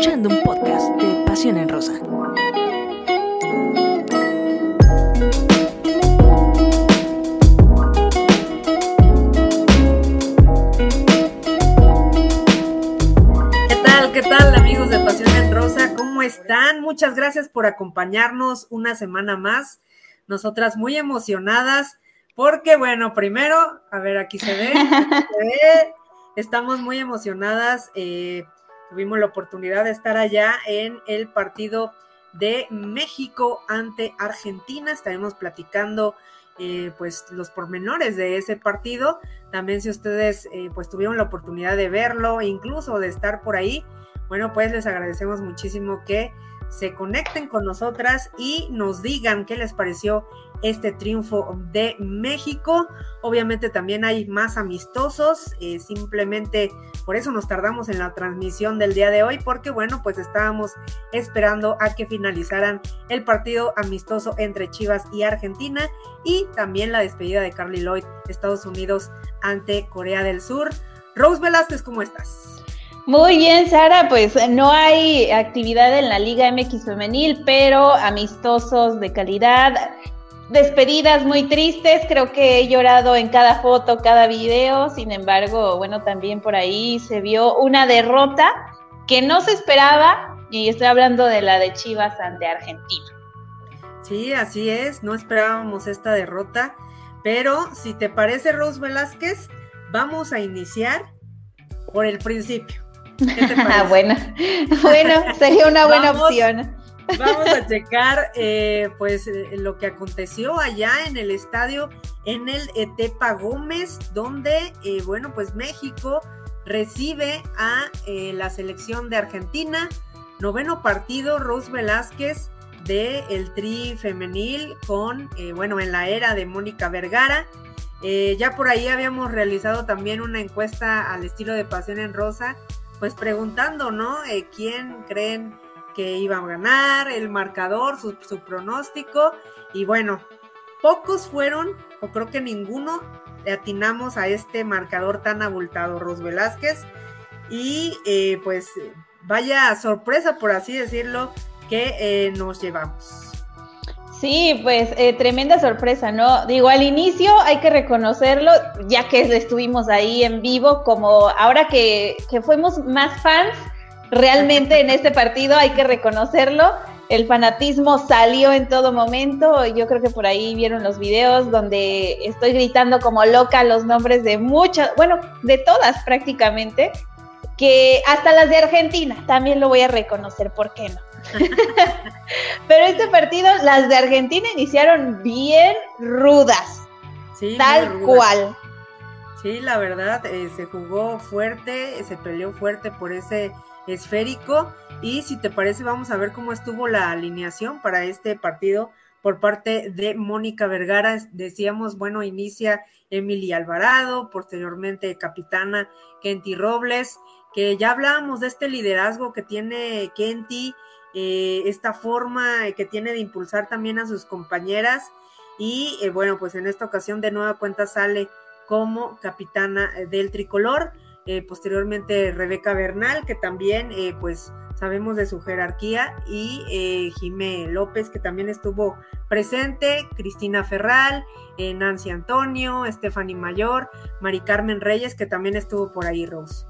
escuchando un podcast de Pasión en Rosa. ¿Qué tal? ¿Qué tal amigos de Pasión en Rosa? ¿Cómo están? Muchas gracias por acompañarnos una semana más. Nosotras muy emocionadas porque, bueno, primero, a ver, aquí se ve, se ve estamos muy emocionadas. Eh, tuvimos la oportunidad de estar allá en el partido de México ante Argentina. Estaremos platicando eh, pues los pormenores de ese partido. También si ustedes eh, pues tuvieron la oportunidad de verlo, incluso de estar por ahí, bueno pues les agradecemos muchísimo que se conecten con nosotras y nos digan qué les pareció este triunfo de México. Obviamente también hay más amistosos, eh, simplemente por eso nos tardamos en la transmisión del día de hoy, porque bueno, pues estábamos esperando a que finalizaran el partido amistoso entre Chivas y Argentina y también la despedida de Carly Lloyd, Estados Unidos ante Corea del Sur. Rose Velázquez, ¿cómo estás? Muy bien, Sara, pues no hay actividad en la Liga MX femenil, pero amistosos de calidad, despedidas muy tristes, creo que he llorado en cada foto, cada video, sin embargo, bueno, también por ahí se vio una derrota que no se esperaba, y estoy hablando de la de Chivas ante Argentina. Sí, así es, no esperábamos esta derrota, pero si te parece, Rose Velázquez, vamos a iniciar por el principio. Ah, bueno, bueno, sería una buena opción. Vamos a checar eh, pues eh, lo que aconteció allá en el estadio en el Etepa Gómez, donde eh, bueno pues México recibe a la selección de Argentina, noveno partido, Rose Velázquez de el Tri femenil con bueno en la era de Mónica Vergara. ya por ahí habíamos realizado también una encuesta al estilo de Pasión en Rosa pues preguntando, ¿no? ¿Quién creen que iba a ganar? El marcador, su, pronóstico. Y bueno, pocos fueron, o creo que ninguno, le atinamos a este marcador tan abultado, Ros Velázquez. Y eh, pues vaya sorpresa, por así decirlo, que eh, nos llevamos. Sí, pues eh, tremenda sorpresa, ¿no? Digo, al inicio hay que reconocerlo, ya que estuvimos ahí en vivo, como ahora que, que fuimos más fans, realmente en este partido hay que reconocerlo. El fanatismo salió en todo momento. Yo creo que por ahí vieron los videos donde estoy gritando como loca los nombres de muchas, bueno, de todas prácticamente, que hasta las de Argentina también lo voy a reconocer, ¿por qué no? Pero este partido, las de Argentina iniciaron bien rudas. Sí, tal cual. Sí, la verdad, eh, se jugó fuerte, se peleó fuerte por ese esférico. Y si te parece, vamos a ver cómo estuvo la alineación para este partido por parte de Mónica Vergara. Decíamos, bueno, inicia Emily Alvarado, posteriormente capitana Kenty Robles, que ya hablábamos de este liderazgo que tiene Kenty eh, esta forma que tiene de impulsar también a sus compañeras y eh, bueno, pues en esta ocasión de nueva cuenta sale como capitana del tricolor. Posteriormente Rebeca Bernal, que también pues sabemos de su jerarquía, y Jimé López, que también estuvo presente, Cristina Ferral, Nancy Antonio, Stephanie Mayor, Mari Carmen Reyes, que también estuvo por ahí, Rose.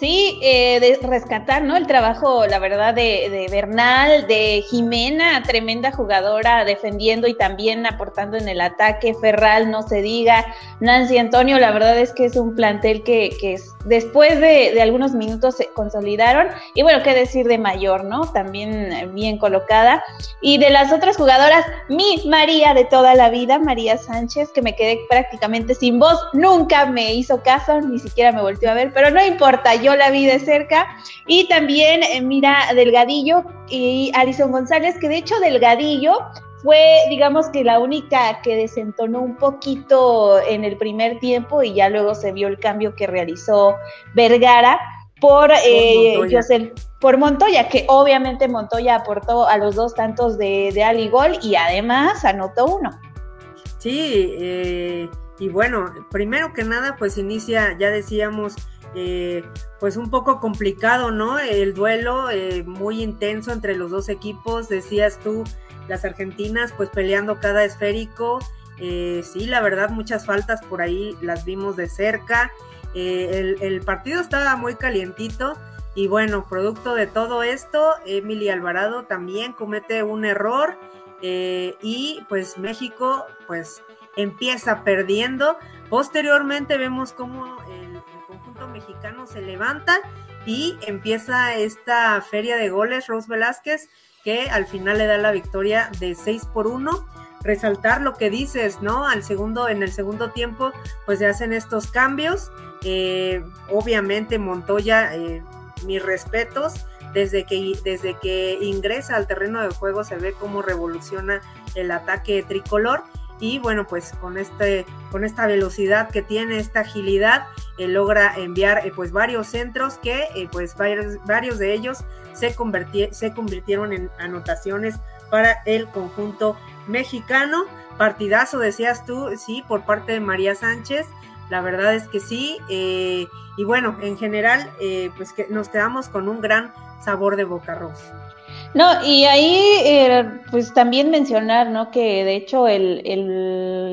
Sí, eh, de rescatar, ¿no? El trabajo, la verdad, de, Bernal, de Jimena, tremenda jugadora, defendiendo y también aportando en el ataque. Ferral, no se diga. Nancy Antonio, la verdad es que es un plantel que, después de, de, algunos minutos se consolidaron. Y bueno, qué decir de Mayor, ¿no? También bien colocada. Y de las otras jugadoras, mi María de toda la vida, María Sánchez, que me quedé prácticamente sin voz. Nunca me hizo caso, ni siquiera me volteó a ver, pero no importa yo la vi de cerca. Y también eh, Mira Delgadillo y Alison González, que de hecho Delgadillo fue, digamos que la única que desentonó un poquito en el primer tiempo y ya luego se vio el cambio que realizó Vergara por, eh, Montoya. por Montoya, que obviamente Montoya aportó a los dos tantos de, de Ali Gol y además anotó uno. Sí, eh, y bueno, primero que nada, pues inicia, ya decíamos, pues un poco complicado, ¿no? El duelo muy intenso entre los dos equipos, decías tú, las argentinas pues peleando cada esférico. sí, la verdad, muchas faltas por ahí las vimos de cerca. el, el partido estaba muy calientito y bueno, producto de todo esto, Emily Alvarado también comete un error eh, y pues México pues empieza perdiendo. Posteriormente vemos cómo mexicano se levanta y empieza esta feria de goles Rose Velázquez que al final le da la victoria de 6 por 1 resaltar lo que dices, ¿no? Al segundo, en el segundo tiempo, pues se hacen estos cambios. Eh, obviamente Montoya eh, mis respetos. Desde que, desde que ingresa al terreno de juego se ve cómo revoluciona el ataque tricolor y bueno pues con este con esta velocidad que tiene esta agilidad eh, logra enviar eh, pues varios centros que eh, pues varios, de ellos se, se convirtieron en anotaciones para el conjunto mexicano partidazo decías tú sí por parte de María Sánchez la verdad es que sí. Y bueno, en general, pues que nos quedamos con un gran sabor de boca rosa. No, y ahí, eh, pues también mencionar, ¿no? Que de hecho el,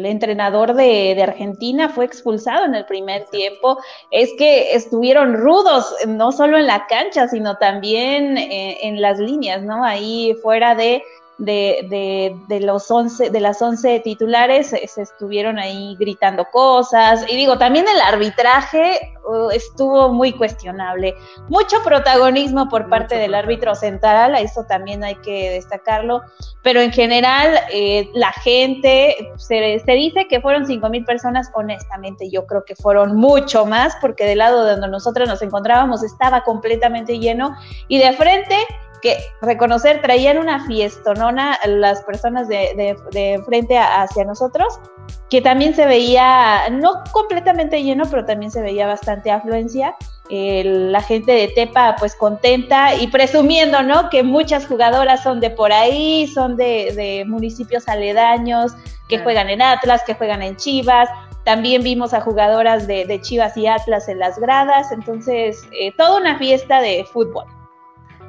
entrenador de, Argentina fue expulsado en el primer tiempo. Es que estuvieron rudos, no solo en la cancha, sino también en las líneas, ¿no? Ahí fuera de de, de, de, los 11, de las 11 titulares se, estuvieron ahí gritando cosas. Y digo, también el arbitraje uh, estuvo muy cuestionable. Mucho protagonismo por parte del árbitro central, eso también hay que destacarlo. Pero en general, eh, la gente, se, se dice que fueron 5 mil personas, honestamente yo creo que fueron mucho más, porque del lado donde nosotros nos encontrábamos estaba completamente lleno. Y de frente que reconocer, traían una fiestonona las personas de, de, frente hacia nosotros, que también se veía, no completamente lleno, pero también se veía bastante afluencia. la gente de Tepa pues contenta y presumiendo, ¿no? Que muchas jugadoras son de por ahí, son de, municipios aledaños, que juegan en Atlas, que juegan en Chivas. También vimos a jugadoras de, Chivas y Atlas en las gradas, entonces eh, toda una fiesta de fútbol.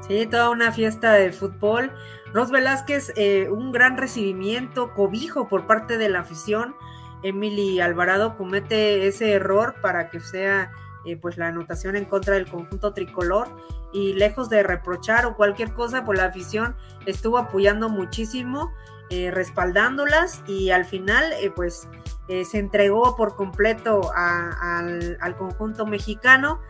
Sí, toda una fiesta de fútbol. Ros Velázquez, eh, un gran recibimiento, cobijo por parte de la afición. Emily Alvarado comete ese error para que sea eh, pues la anotación en contra del conjunto tricolor y lejos de reprochar o cualquier cosa, pues la afición estuvo apoyando muchísimo, eh, respaldándolas y al final pues se entregó por completo al, al conjunto mexicano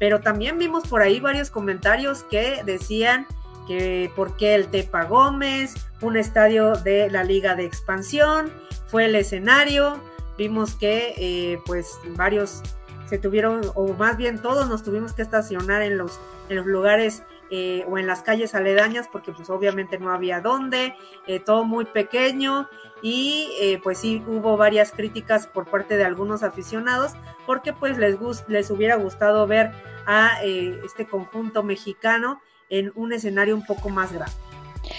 pero también vimos por ahí varios comentarios que decían que por qué el Tepa Gómez, un estadio de la Liga de Expansión, fue el escenario. Vimos que eh, pues varios se tuvieron, o más bien todos nos tuvimos que estacionar en los, en los lugares eh, o en las calles aledañas porque pues obviamente no había dónde, eh, todo muy pequeño y eh, pues sí hubo varias críticas por parte de algunos aficionados porque pues les, les hubiera gustado ver a este conjunto mexicano en un escenario un poco más grande.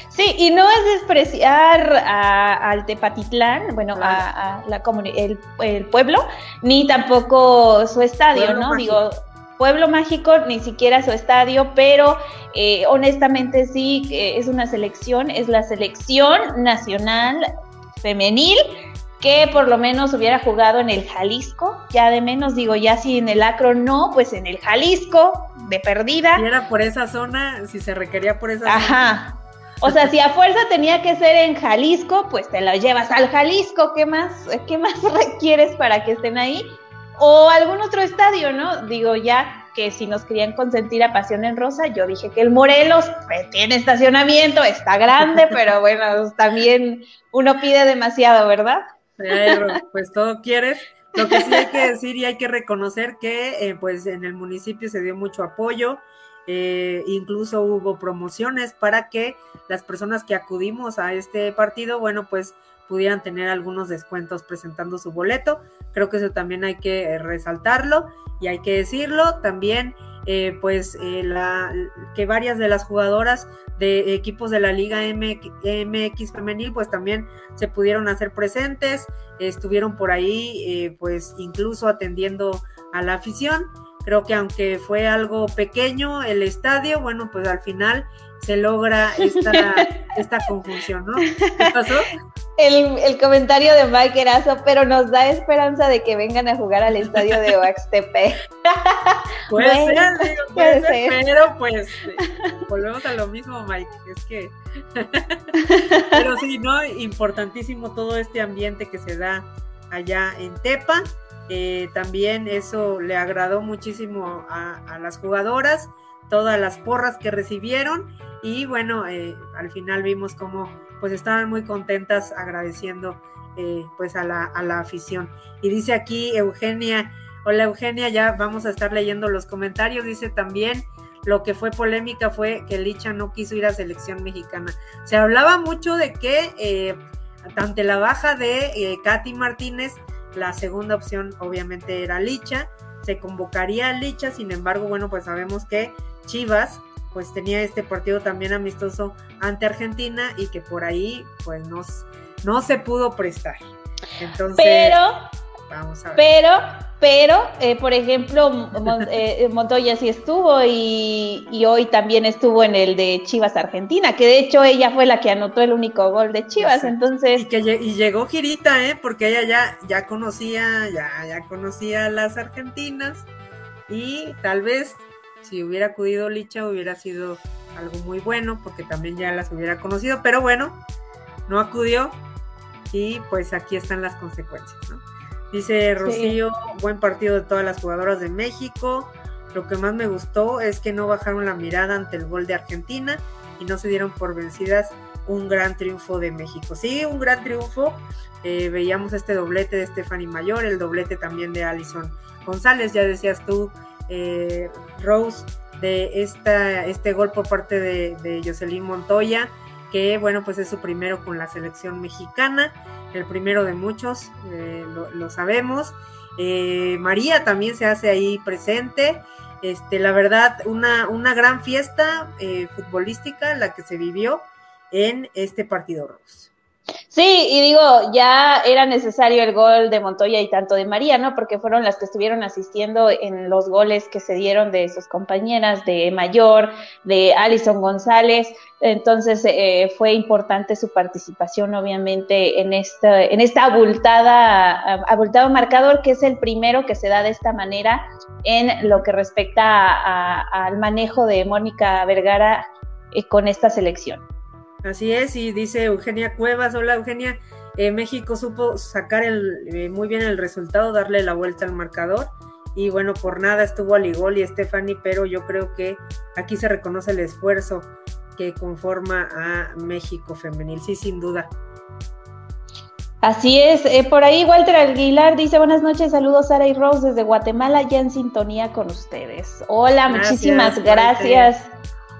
Sí, y no es despreciar al Tepatitlán, bueno, a, la el, el, pueblo, ni tampoco su estadio, ¿no? Digo, pueblo mágico, ni siquiera su estadio, pero eh, honestamente sí, es una selección, es la selección nacional femenil que por lo menos hubiera jugado en el Jalisco, ya de menos digo, ya si en el Acro no, pues en el Jalisco, de perdida. Si era por esa zona, si se requería por esa zona. Ajá. O sea, si a fuerza tenía que ser en Jalisco, pues te la llevas al Jalisco, ¿qué más, qué más requieres para que estén ahí? O algún otro estadio, ¿no? Digo, ya que si nos querían consentir a Pasión en Rosa, yo dije que el Morelos pues, tiene estacionamiento, está grande, pero bueno, también uno pide demasiado, ¿verdad? Pues todo quieres. Lo que sí hay que decir y hay que reconocer que eh, pues en el municipio se dio mucho apoyo, eh, incluso hubo promociones para que las personas que acudimos a este partido, bueno, pues pudieran tener algunos descuentos presentando su boleto. Creo que eso también hay que eh, resaltarlo y hay que decirlo. También, eh, pues, eh, la, que varias de las jugadoras de equipos de la Liga MX, Femenil, pues también se pudieron hacer presentes, estuvieron por ahí, pues, incluso atendiendo a la afición. Creo que aunque fue algo pequeño el estadio, bueno, pues al final se logra esta, esta conjunción, ¿no? ¿Qué pasó? El, comentario de Mike Erazo, pero nos da esperanza de que vengan a jugar al estadio de Oaxtepe. Puede ser, puede, ser, pero pues volvemos a lo mismo, Mike, es que... pero sí, ¿no? Importantísimo todo este ambiente que se da allá en Tepa. Eh, también eso le agradó muchísimo a, las jugadoras, todas las porras que recibieron y bueno, eh, al final vimos cómo pues estaban muy contentas agradeciendo eh, pues a la, a la afición. Y dice aquí Eugenia, hola Eugenia, ya vamos a estar leyendo los comentarios, dice también lo que fue polémica fue que Licha no quiso ir a selección mexicana. Se hablaba mucho de que ante la baja de Katy Martínez, la segunda opción obviamente era Licha, se convocaría a Licha, sin embargo, bueno, pues sabemos que Chivas pues tenía este partido también amistoso ante Argentina y que por ahí pues no, no se pudo prestar. Entonces, pero, vamos a ver. Pero pero eh, por ejemplo eh, Montoya sí estuvo y, hoy también estuvo en el de Chivas Argentina, que de hecho ella fue la que anotó el único gol de Chivas, entonces... Y, que, y llegó Girita, ¿eh? porque ella ya, ya conocía, ya, ya conocía a las argentinas y tal vez si hubiera acudido Licha hubiera sido algo muy bueno, porque también ya las hubiera conocido, pero bueno, no acudió y pues aquí están las consecuencias, ¿no? Dice Rocío, buen partido de todas las jugadoras de México. Lo que más me gustó es que no bajaron la mirada ante el gol de Argentina y no se dieron por vencidas. Un gran triunfo de México. Sí, un gran triunfo. Eh, veíamos este doblete de Stephanie Mayor, el doblete también de Alison González. Ya decías tú, eh, Rose, de esta, este gol por parte de, Jocelyn Montoya, que bueno, pues es su primero con la selección mexicana el primero de muchos, eh, lo, sabemos. Eh, María también se hace ahí presente. Este, la verdad, una, una gran fiesta eh, futbolística la que se vivió en este partido, Rose. Sí, y digo, ya era necesario el gol de Montoya y tanto de María, ¿no? Porque fueron las que estuvieron asistiendo en los goles que se dieron de sus compañeras, de Mayor, de Alison González. Entonces eh, fue importante su participación, obviamente, en esta, en esta abultada, abultado marcador, que es el primero que se da de esta manera en lo que respecta al manejo de Mónica Vergara eh, con esta selección. Así es, y dice Eugenia Cuevas, hola Eugenia, eh, México supo sacar el, eh, muy bien el resultado, darle la vuelta al marcador. Y bueno, por nada estuvo Aligol y Stephanie, pero yo creo que aquí se reconoce el esfuerzo que conforma a México femenil, sí, sin duda. Así es, eh, por ahí Walter Aguilar dice buenas noches, saludos Sara y Rose desde Guatemala, ya en sintonía con ustedes. Hola, muchísimas gracias.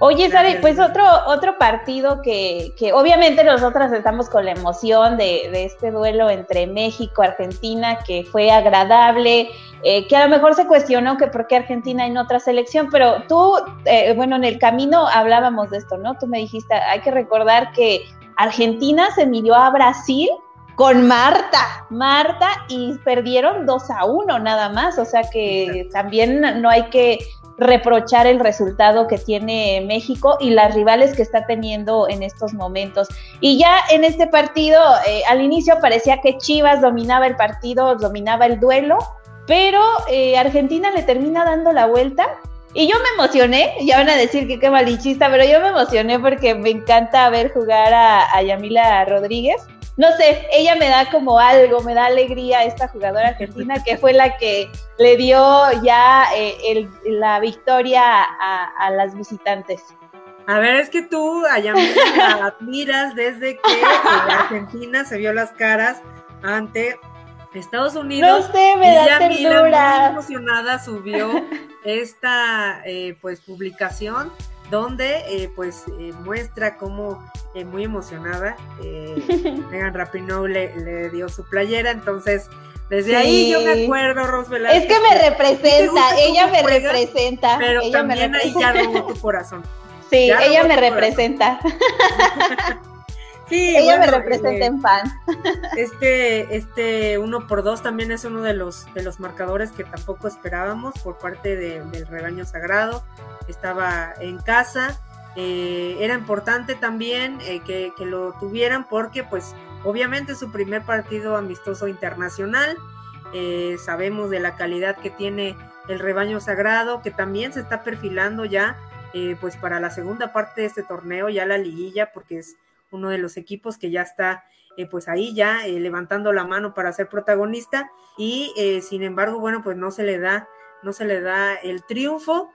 Oye, Sari, pues otro, otro partido que, que, obviamente nosotras estamos con la emoción de, de este duelo entre México, Argentina, que fue agradable, eh, que a lo mejor se cuestionó que por qué Argentina en otra selección, pero tú, eh, bueno, en el camino hablábamos de esto, ¿no? Tú me dijiste, hay que recordar que Argentina se midió a Brasil con Marta, Marta, y perdieron 2 a 1 nada más, o sea que también no hay que reprochar el resultado que tiene México y las rivales que está teniendo en estos momentos. Y ya en este partido, eh, al inicio parecía que Chivas dominaba el partido, dominaba el duelo, pero eh, Argentina le termina dando la vuelta. Y yo me emocioné, ya van a decir que qué malichista, pero yo me emocioné porque me encanta ver jugar a, a Yamila Rodríguez no sé, ella me da como algo, me da alegría a esta jugadora argentina que fue la que le dio ya eh, la victoria a, las visitantes. A ver, es que tú allá la admiras desde que eh, Argentina se vio las caras ante Estados Unidos. No sé, me da ternura. Muy emocionada subió esta eh, pues publicación donde eh, pues eh, muestra cómo eh, muy emocionada Megan Rapinoe le, dio su playera, entonces desde ahí yo me acuerdo, Rosbella. Es que me representa, ella me representa. Pero también ahí ya robó tu corazón. Sí, ella me representa. Sí, Ella me representa en fan. Este, este uno por dos también es uno de los, de los marcadores que tampoco esperábamos por parte del rebaño sagrado. Estaba en casa. Eh, era importante también eh, que, que, lo tuvieran porque pues obviamente su primer partido amistoso internacional. Eh, sabemos de la calidad que tiene el rebaño sagrado, que también se está perfilando ya pues para la segunda parte de este torneo, ya la liguilla, porque es uno de los equipos que ya está eh, pues ahí ya eh, levantando la mano para ser protagonista. Y eh, sin embargo bueno pues no se le da no se le da el triunfo.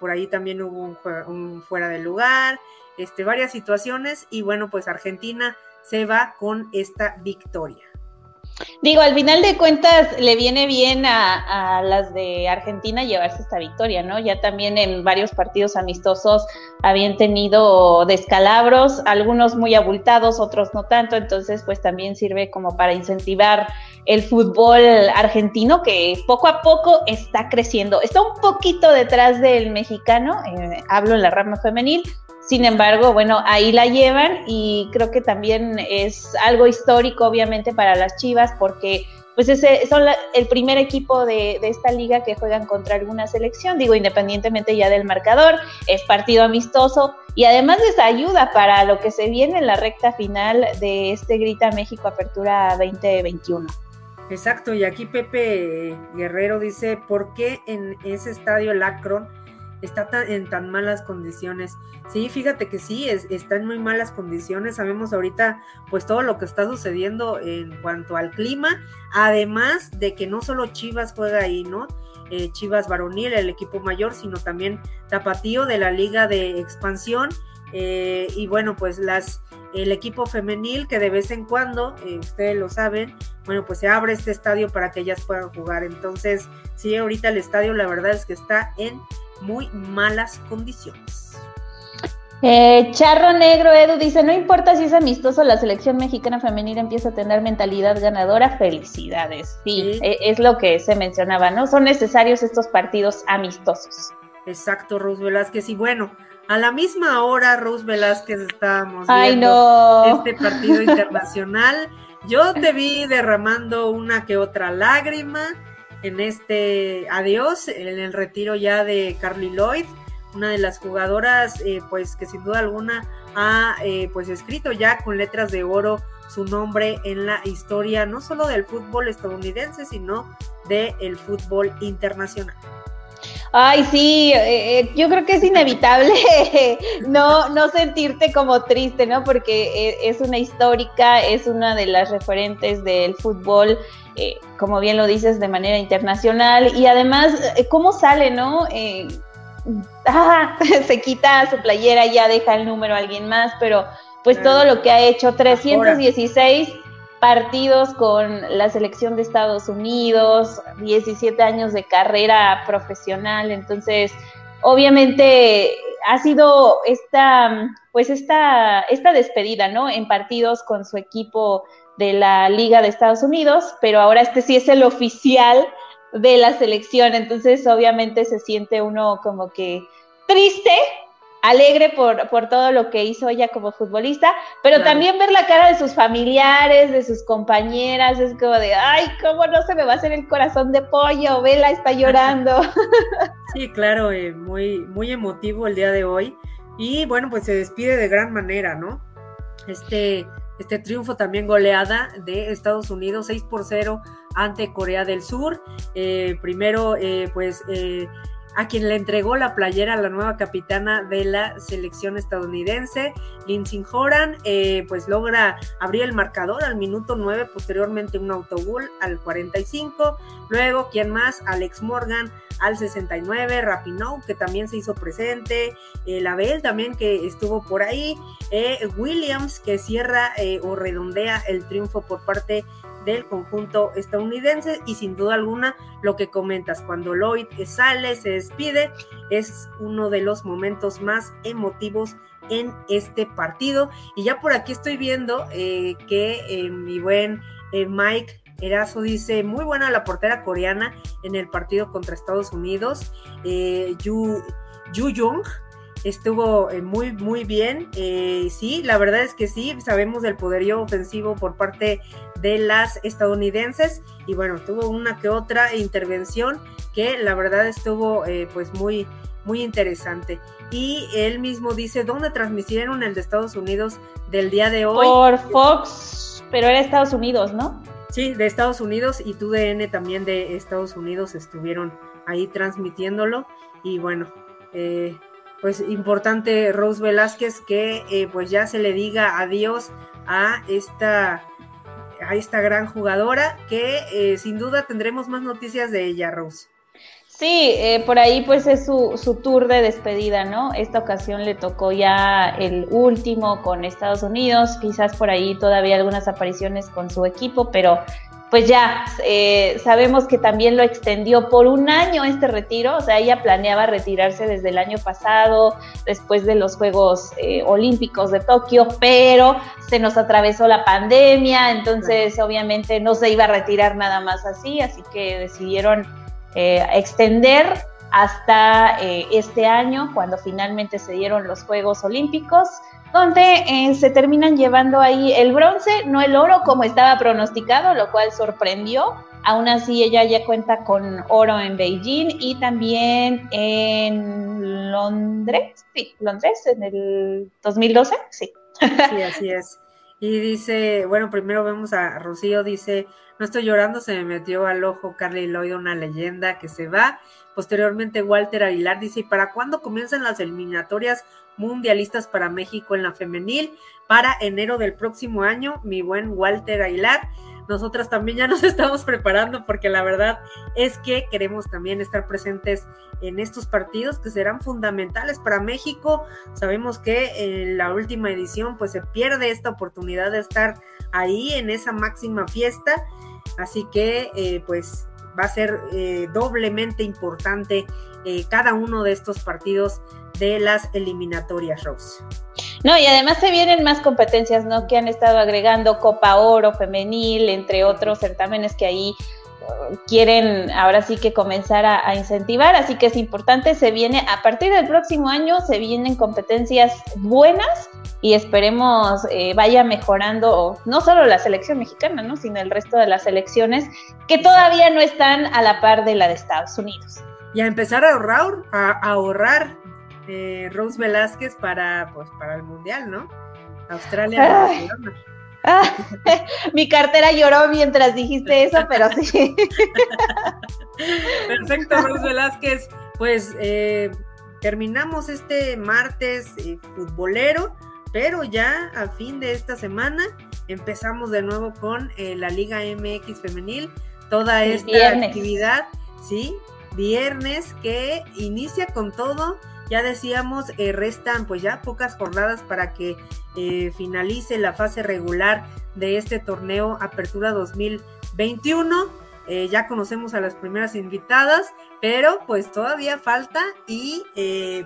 Por ahí también hubo un, un, fuera de lugar este varias situaciones. Y bueno pues Argentina se va con esta victoria Digo, al final de cuentas le viene bien a, las de Argentina llevarse esta victoria, ¿no? Ya también en varios partidos amistosos habían tenido descalabros, algunos muy abultados, otros no tanto, entonces pues también sirve como para incentivar el fútbol argentino que poco a poco está creciendo. Está un poquito detrás del mexicano, eh, hablo en la rama femenil, sin embargo, bueno, ahí la llevan y creo que también es algo histórico, obviamente, para las Chivas, porque pues ese son el primer equipo de, esta liga que juegan contra alguna selección, digo, independientemente ya del marcador, es partido amistoso y además les ayuda para lo que se viene en la recta final de este Grita México Apertura 2021. Exacto, y aquí Pepe Guerrero dice, ¿por qué en ese estadio Lacron está en tan malas condiciones. Sí, fíjate que sí, está en muy malas condiciones. Sabemos ahorita pues todo lo que está sucediendo en cuanto al clima, además de que no solo Chivas juega ahí, ¿no? Eh, Chivas varonil, el equipo mayor, sino también Tapatío de la Liga de Expansión. Eh, y bueno, pues las el equipo femenil que de vez en cuando, eh, ustedes lo saben, bueno, pues se abre este estadio para que ellas puedan jugar. Entonces, sí, ahorita el estadio la verdad es que está en muy malas condiciones. Eh, Charro Negro Edu dice, no importa si es amistoso, la selección mexicana femenina empieza a tener mentalidad ganadora, felicidades. Sí, e, es lo que se mencionaba, ¿no? Son necesarios estos partidos amistosos. Exacto, Rose Velázquez. Y bueno, a la misma hora, Rose Velázquez, estábamos viendo este partido internacional. Yo te vi derramando una que otra lágrima en este adiós, en el retiro ya de Carly Lloyd, una de las jugadoras, eh, pues que sin duda alguna ha eh, pues escrito ya con letras de oro su nombre en la historia no solo del fútbol estadounidense, sino del fútbol internacional. Ay, sí, eh, yo creo que es inevitable no, no sentirte como triste, ¿no? Porque es una histórica, es una de las referentes del fútbol eh, como bien lo dices, de manera internacional. Y además, eh, ¿cómo sale, no? Eh, ah, se quita su playera, ya deja el número a alguien más, pero pues todo lo que ha hecho, 316 partidos con la selección de Estados Unidos, 17 años de carrera profesional, entonces obviamente ha sido esta, pues esta, esta despedida, ¿no? En partidos con su equipo de la Liga de Estados Unidos, pero ahora este sí es el oficial de la selección, entonces obviamente se siente uno como que triste, alegre por, por todo lo que hizo ella como futbolista, pero también ver la cara de sus familiares, de sus compañeras, es como de, ay, ¿cómo no se me va a hacer el corazón de pollo? Vela está llorando. Sí, claro, eh, muy, muy emotivo el día de hoy. Y bueno, pues se despide de gran manera, ¿no? Este, este triunfo también goleada de Estados Unidos 6 por 0 ante Corea del Sur. Eh, primero, eh, pues a quien le entregó la playera a la nueva capitana de la selección estadounidense, Lindsey Horan, eh, pues logra abrir el marcador al minuto 9, posteriormente un autogol al 45, luego, ¿quién más? Alex Morgan al 69, Rapinoe, que también se hizo presente, eh, Label también que estuvo por ahí, eh, Williams que cierra o redondea el triunfo por parte del conjunto estadounidense y sin duda alguna lo que comentas, cuando Lloyd sale, se despide, es uno de los momentos más emotivos en este partido. Y ya por aquí estoy viendo eh, que eh, mi buen eh, Mike Erazo dice, muy buena la portera coreana en el partido contra Estados Unidos, Yu, Yu Jung estuvo eh, muy, muy bien. Eh, sí, la verdad es que sí, sabemos del poderío ofensivo por parte de las estadounidenses y bueno, tuvo una que otra intervención que la verdad estuvo eh, pues muy, muy interesante. Y él mismo dice, ¿dónde transmitieron el de Estados Unidos del día de hoy? Por Fox, pero era Estados Unidos, ¿no? Sí, de Estados Unidos y TUDN también de Estados Unidos estuvieron ahí transmitiéndolo. Y bueno, eh, pues importante Rose Velázquez que eh, pues ya se le diga adiós a esta a esta gran jugadora que eh, sin duda tendremos más noticias de ella, Rose. Sí, por ahí pues es su, su, tour de despedida, ¿no? Esta ocasión le tocó ya el último con Estados Unidos, quizás por ahí todavía algunas apariciones con su equipo, pero pues ya eh, sabemos que también lo extendió por un año este retiro, o sea, ella planeaba retirarse desde el año pasado, después de los Juegos eh, Olímpicos de Tokio, pero se nos atravesó la pandemia, entonces obviamente no se iba a retirar nada más así, así que decidieron eh, extender hasta este año, cuando finalmente se dieron los Juegos Olímpicos donde eh, se terminan llevando ahí el bronce, no el oro como estaba pronosticado, lo cual sorprendió. Aún así, ella ya cuenta con oro en Beijing y también en Londres, sí, Londres, en el 2012, sí. Sí, así es. Y dice, bueno, primero vemos a Rocío, dice, no estoy llorando, se me metió al ojo Carly Lloyd, una leyenda que se va. Posteriormente, Walter Aguilar dice, ¿y para cuándo comienzan las eliminatorias mundialistas para México en la femenil? Para enero del próximo año, mi buen Walter Aguilar. Nosotras también ya nos estamos preparando porque la verdad es que queremos también estar presentes en estos partidos que serán fundamentales para México. Sabemos que en la última edición pues se pierde esta oportunidad de estar ahí en esa máxima fiesta. Así que eh, pues va a ser eh, doblemente importante eh, cada uno de estos partidos de las eliminatorias, Rose. No, y además se vienen más competencias, ¿no? Que han estado agregando Copa Oro femenil, entre otros certámenes que ahí uh, quieren ahora sí que comenzar a, incentivar, así que es importante, se viene, a partir del próximo año se vienen competencias buenas y esperemos eh, vaya mejorando no solo la selección mexicana, ¿no? sino el resto de las selecciones que todavía no están a la par de la de Estados Unidos. Y a empezar a ahorrar, a ahorrar eh, Rose Velázquez para, pues, para el Mundial, ¿no? Australia. Ah, mi cartera lloró mientras dijiste eso, pero sí. Perfecto, Rose Velázquez. Pues eh, terminamos este martes eh, futbolero, pero ya a fin de esta semana empezamos de nuevo con la Liga MX femenil, toda esta actividad, ¿sí? Viernes que inicia con todo ya decíamos, eh, restan pues ya pocas jornadas para que eh, finalice la fase regular de este torneo Apertura 2021. Eh, ya conocemos a las primeras invitadas, pero pues todavía falta y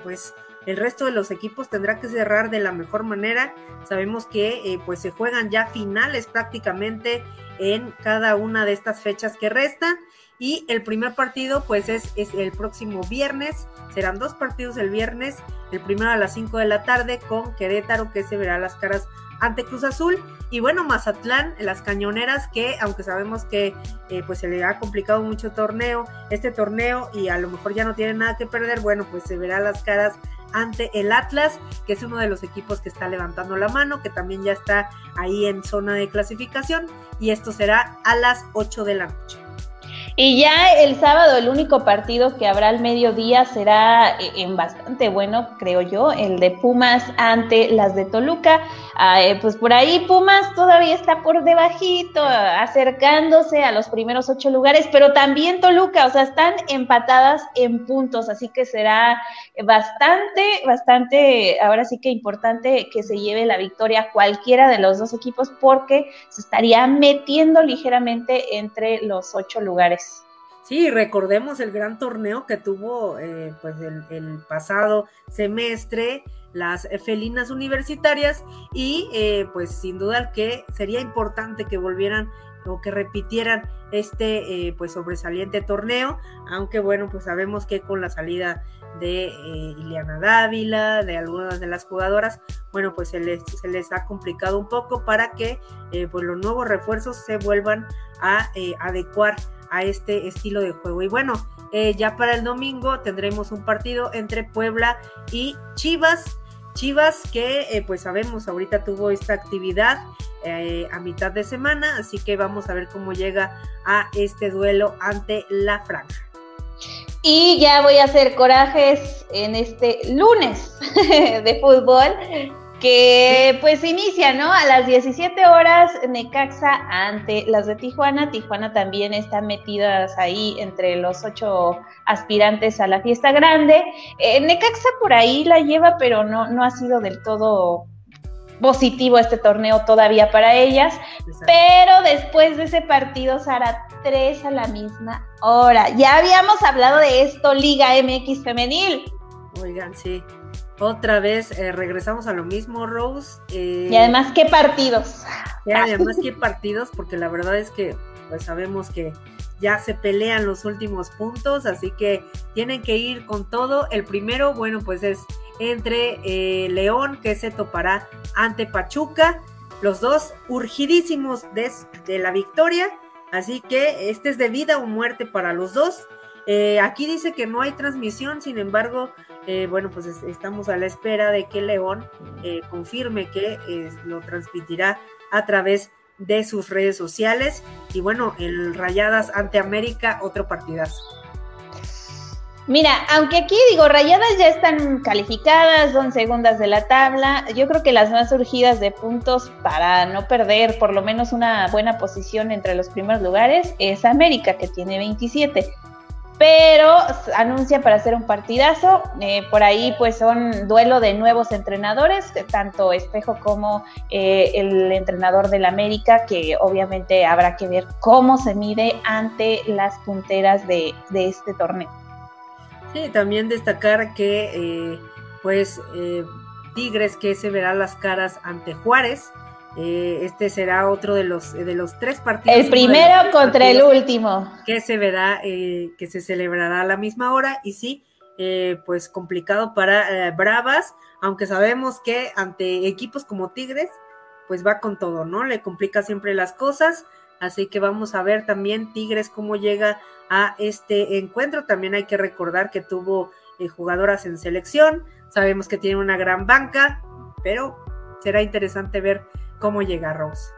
pues el resto de los equipos tendrá que cerrar de la mejor manera. Sabemos que pues se juegan ya finales prácticamente en cada una de estas fechas que restan. Y el primer partido, pues es, el próximo viernes. Serán dos partidos el viernes. El primero a las 5 de la tarde con Querétaro, que se verá las caras ante Cruz Azul. Y bueno, Mazatlán, las cañoneras, que aunque sabemos que eh, pues se le ha complicado mucho torneo, este torneo, y a lo mejor ya no tiene nada que perder, bueno, pues se verá las caras ante el Atlas, que es uno de los equipos que está levantando la mano, que también ya está ahí en zona de clasificación. Y esto será a las 8 de la noche. Y ya el sábado el único partido que habrá al mediodía será eh, en bastante bueno, creo yo, el de Pumas ante las de Toluca. Ah, eh, pues por ahí Pumas todavía está por debajito, acercándose a los primeros ocho lugares, pero también Toluca, o sea, están empatadas en puntos, así que será bastante, bastante, ahora sí que importante que se lleve la victoria cualquiera de los dos equipos porque se estaría metiendo ligeramente entre los ocho lugares. Sí, recordemos el gran torneo que tuvo eh, pues el, pasado semestre las felinas universitarias y eh, pues sin duda que sería importante que volvieran o que repitieran este pues sobresaliente torneo, aunque bueno, pues sabemos que con la salida de eh, Ileana Dávila, de algunas de las jugadoras, bueno, pues se les, se les ha complicado un poco para que eh, pues los nuevos refuerzos se vuelvan a eh, adecuar a este estilo de juego. Y bueno, ya para el domingo tendremos un partido entre Puebla y Chivas. Chivas que pues sabemos ahorita tuvo esta actividad a mitad de semana, así que vamos a ver cómo llega a este duelo ante la franja. Y ya voy a hacer corajes en este lunes de fútbol que pues inicia, ¿no? A las 17 horas Necaxa ante las de Tijuana. Tijuana también está metidas ahí entre los ocho aspirantes a la fiesta grande. Eh, Necaxa por ahí la lleva, pero no, no ha sido del todo positivo este torneo todavía para ellas. Pero después de ese partido, Sara, tres a la misma hora. Ya habíamos hablado de esto, Liga MX Femenil. Oigan, sí. Otra vez eh, regresamos a lo mismo, Rose. Eh, y además, ¿qué partidos? Y además, ¿qué partidos? Porque la verdad es que pues sabemos que ya se pelean los últimos puntos, así que tienen que ir con todo. El primero, bueno, pues es entre eh, León, que se topará ante Pachuca. Los dos urgidísimos de, de la victoria. Así que este es de vida o muerte para los dos. Eh, aquí dice que no hay transmisión, sin embargo, eh, bueno, pues estamos a la espera de que León eh, confirme que lo transmitirá a través de sus redes sociales. Y bueno, el Rayadas ante América, otro partidazo. Mira, aunque aquí digo, Rayadas ya están calificadas, son segundas de la tabla, yo creo que las más urgidas de puntos para no perder por lo menos una buena posición entre los primeros lugares es América, que tiene 27 pero anuncia para hacer un partidazo. Eh, por ahí pues son duelo de nuevos entrenadores, tanto Espejo como eh, el entrenador del América, que obviamente habrá que ver cómo se mide ante las punteras de este torneo. Sí, también destacar que eh, pues Tigres que se verá las caras ante Juárez. Eh, este será otro de los de los tres partidos. El primero contra el último. Que se verá, que se celebrará a la misma hora. Y sí, pues complicado para Bravas, aunque sabemos que ante equipos como Tigres, pues va con todo, ¿no? Le complica siempre las cosas. Así que vamos a ver también Tigres cómo llega a este encuentro. También hay que recordar que tuvo eh, jugadoras en selección. Sabemos que tiene una gran banca, pero será interesante ver cómo llega Rose.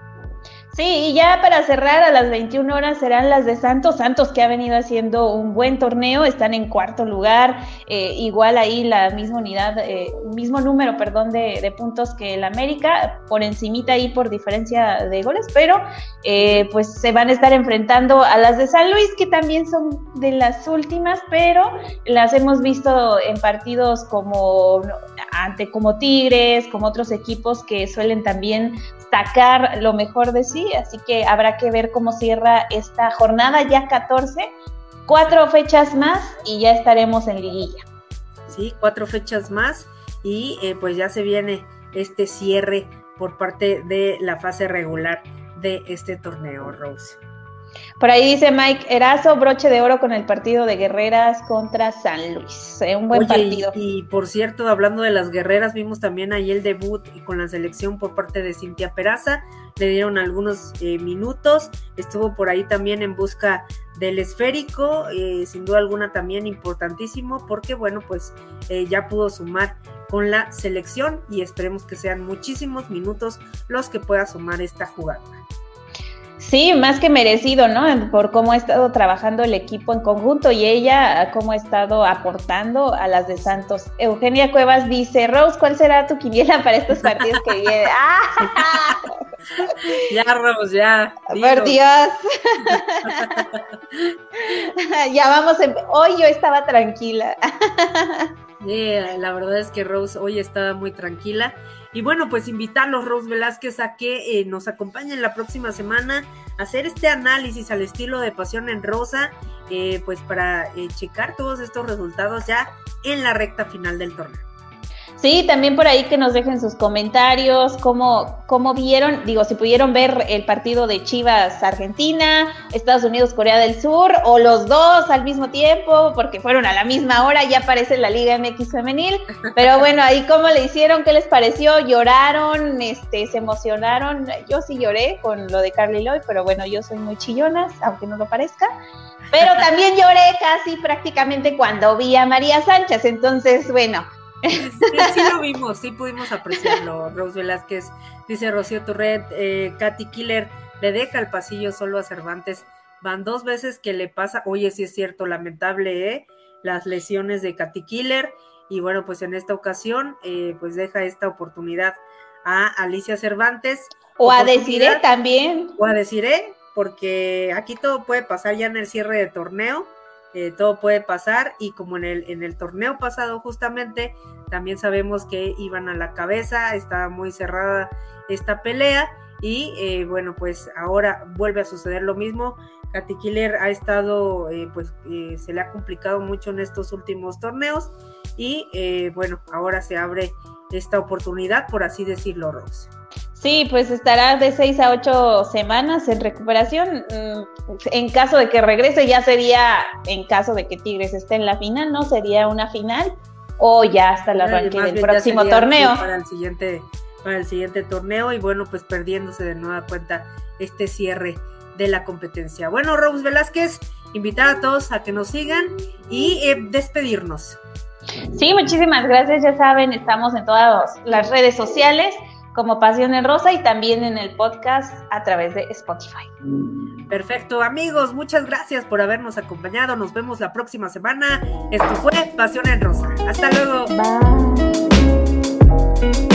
Sí, y ya para cerrar a las 21 horas serán las de Santos. Santos que ha venido haciendo un buen torneo, están en cuarto lugar, eh, igual ahí la misma unidad, eh, mismo número, perdón, de, puntos que el América, por encimita ahí por diferencia de goles, pero eh, pues se van a estar enfrentando a las de San Luis, que también son de las últimas, pero las hemos visto en partidos como ante como Tigres, como otros equipos que suelen también sacar lo mejor de sí, así que habrá que ver cómo cierra esta jornada ya 14, cuatro fechas más y ya estaremos en liguilla. Sí, cuatro fechas más y eh, pues ya se viene este cierre por parte de la fase regular de este torneo, Rose. Por ahí dice Mike Erazo, broche de oro con el partido de Guerreras contra San Luis. Eh, un buen partido. Y, por cierto, hablando de las guerreras, vimos también ahí el debut con la selección por parte de Cintia Peraza. Le dieron algunos eh, minutos. Estuvo por ahí también en busca del esférico, eh, sin duda alguna también importantísimo, porque bueno, pues ya pudo sumar con la selección y esperemos que sean muchísimos minutos los que pueda sumar esta jugadora. Sí, más que merecido, ¿no? Por cómo ha estado trabajando el equipo en conjunto y ella, cómo ha estado aportando a las de Santos. Eugenia Cuevas dice, Rose, ¿cuál será tu quiniela para estos partidos que vienen? ¡Ah! Ya, Rose, ya. Por Dios. ya vamos, hoy yo estaba tranquila. Sí, la verdad es que Rose hoy estaba muy tranquila. Y bueno, pues invitarlos, Rose Velázquez, a que eh, nos acompañen la próxima semana a hacer este análisis al estilo de Pasión en Rosa, eh, pues para eh, checar todos estos resultados ya en la recta final del torneo. Sí, también por ahí que nos dejen sus comentarios, cómo, cómo vieron, digo, si pudieron ver el partido de Chivas Argentina, Estados Unidos Corea del Sur, o los dos al mismo tiempo, porque fueron a la misma hora, ya aparece la Liga MX femenil, pero bueno, ahí cómo le hicieron, qué les pareció, lloraron, este, se emocionaron, yo sí lloré con lo de Carly Lloyd, pero bueno, yo soy muy chillona, aunque no lo parezca. Pero también lloré casi prácticamente cuando vi a María Sánchez, entonces, bueno, Sí, lo vimos, sí pudimos apreciarlo. Rose Velázquez, dice Rocío Turret, eh, Katy Killer le deja el pasillo solo a Cervantes. Van dos veces que le pasa, oye, sí es cierto, lamentable, ¿eh? Las lesiones de Katy Killer. Y bueno, pues en esta ocasión, eh, pues deja esta oportunidad a Alicia Cervantes. O a Deciré también. O a Deciré, porque aquí todo puede pasar ya en el cierre de torneo eh, todo puede pasar y como en el, en el torneo pasado justamente, también sabemos que iban a la cabeza, estaba muy cerrada esta pelea y eh, bueno, pues ahora vuelve a suceder lo mismo. Katy Killer ha estado, eh, pues se le ha complicado mucho en estos últimos torneos y bueno, ahora se abre esta oportunidad, por así decirlo, Rose. Sí, pues estará de seis a ocho semanas en recuperación. Mm, en caso de que regrese, ya sería, en caso de que Tigres esté en la final, ¿no? Sería una final o ya hasta el arranque del próximo torneo. Para el siguiente, para el siguiente torneo y bueno, pues perdiéndose de nueva cuenta este cierre de la competencia. Bueno, Rose Velázquez, invitar a todos a que nos sigan y eh, despedirnos. Sí, muchísimas gracias. Ya saben, estamos en todas las redes sociales como Pasión en Rosa y también en el podcast a través de Spotify. Perfecto, amigos, muchas gracias por habernos acompañado. Nos vemos la próxima semana. Esto fue Pasión en Rosa. Hasta luego. Bye.